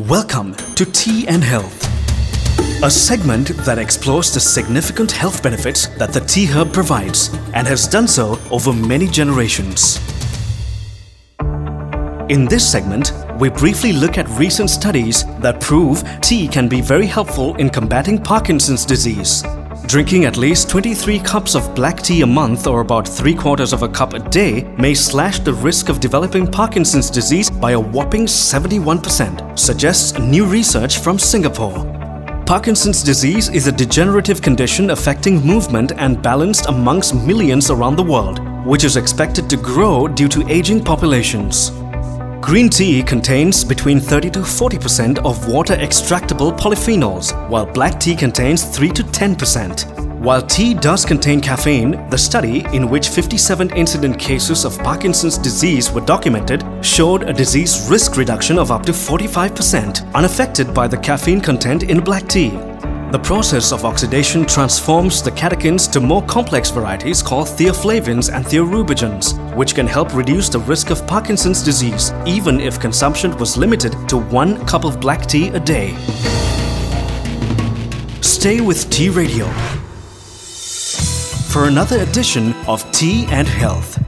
Welcome to Tea and Health, a segment that explores the significant health benefits that the Tea Herb provides and has done so over many generations. In this segment, we briefly look at recent studies that prove tea can be very helpful in combating Parkinson's disease. Drinking at least 23 cups of black tea a month or about 3 quarters of a cup a day may slash the risk of developing Parkinson's disease by a whopping 71%, suggests new research from Singapore. Parkinson's disease is a degenerative condition affecting movement and balance amongst millions around the world, which is expected to grow due to aging populations. Green tea contains between 30 to 40% of water extractable polyphenols, while black tea contains 3 to 10%. While tea does contain caffeine, the study, in which 57 incident cases of Parkinson's disease were documented, showed a disease risk reduction of up to 45%, unaffected by the caffeine content in black tea. The process of oxidation transforms the catechins to more complex varieties called theaflavins and thearubigins, which can help reduce the risk of Parkinson's disease, even if consumption was limited to one cup of black tea a day. Stay with Tea Radio for another edition of Tea and Health.